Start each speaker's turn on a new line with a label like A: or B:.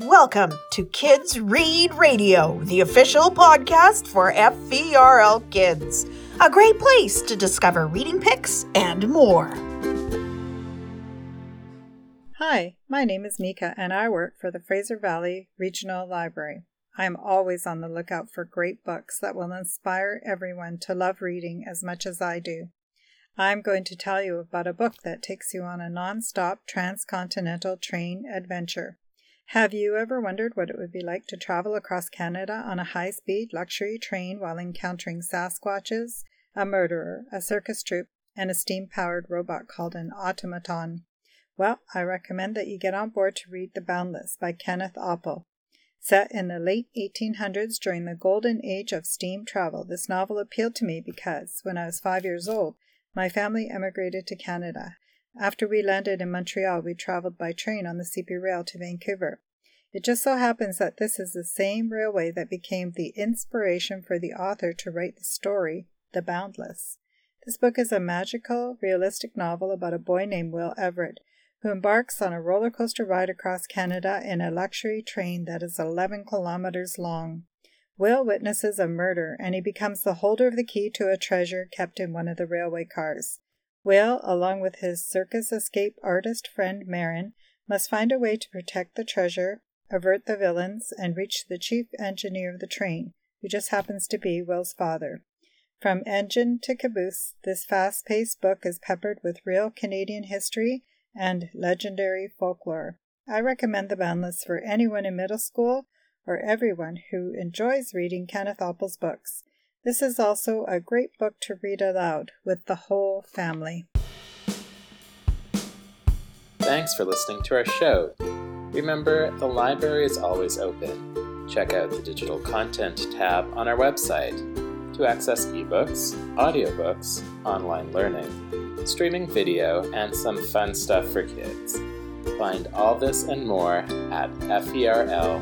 A: Welcome to Kids Read Radio, the official podcast for FVRL Kids. A great place to discover reading picks and more.
B: Hi, my name is Mika and I work for the Fraser Valley Regional Library. I am always on the lookout for great books that will inspire everyone to love reading as much as I do. I'm going to tell you about a book that takes you on a non-stop transcontinental train adventure. Have you ever wondered what it would be like to travel across Canada on a high speed luxury train while encountering Sasquatches, a murderer, a circus troupe, and a steam powered robot called an automaton? Well, I recommend that you get on board to read The Boundless by Kenneth Oppel. Set in the late 1800s during the golden age of steam travel, this novel appealed to me because, when I was five years old, my family emigrated to Canada, after we landed in Montreal, we traveled by train on the CP Rail to Vancouver. It just so happens that this is the same railway that became the inspiration for the author to write the story, The Boundless. This book is a magical, realistic novel about a boy named Will Everett who embarks on a roller coaster ride across Canada in a luxury train that is 11 kilometers long. Will witnesses a murder and he becomes the holder of the key to a treasure kept in one of the railway cars. Will, along with his circus escape artist friend Maren, must find a way to protect the treasure, avert the villains, and reach the chief engineer of the train, who just happens to be Will's father. From engine to caboose, this fast paced book is peppered with real Canadian history and legendary folklore. I recommend The Boundless for anyone in middle school or everyone who enjoys reading Kenneth Oppel's books. This is also a great book to read aloud with the whole family.
C: Thanks for listening to our show. Remember, the library is always open. Check out the digital content tab on our website to access ebooks, audiobooks, online learning, streaming video, and some fun stuff for kids. Find all this and more at fvrl.ca.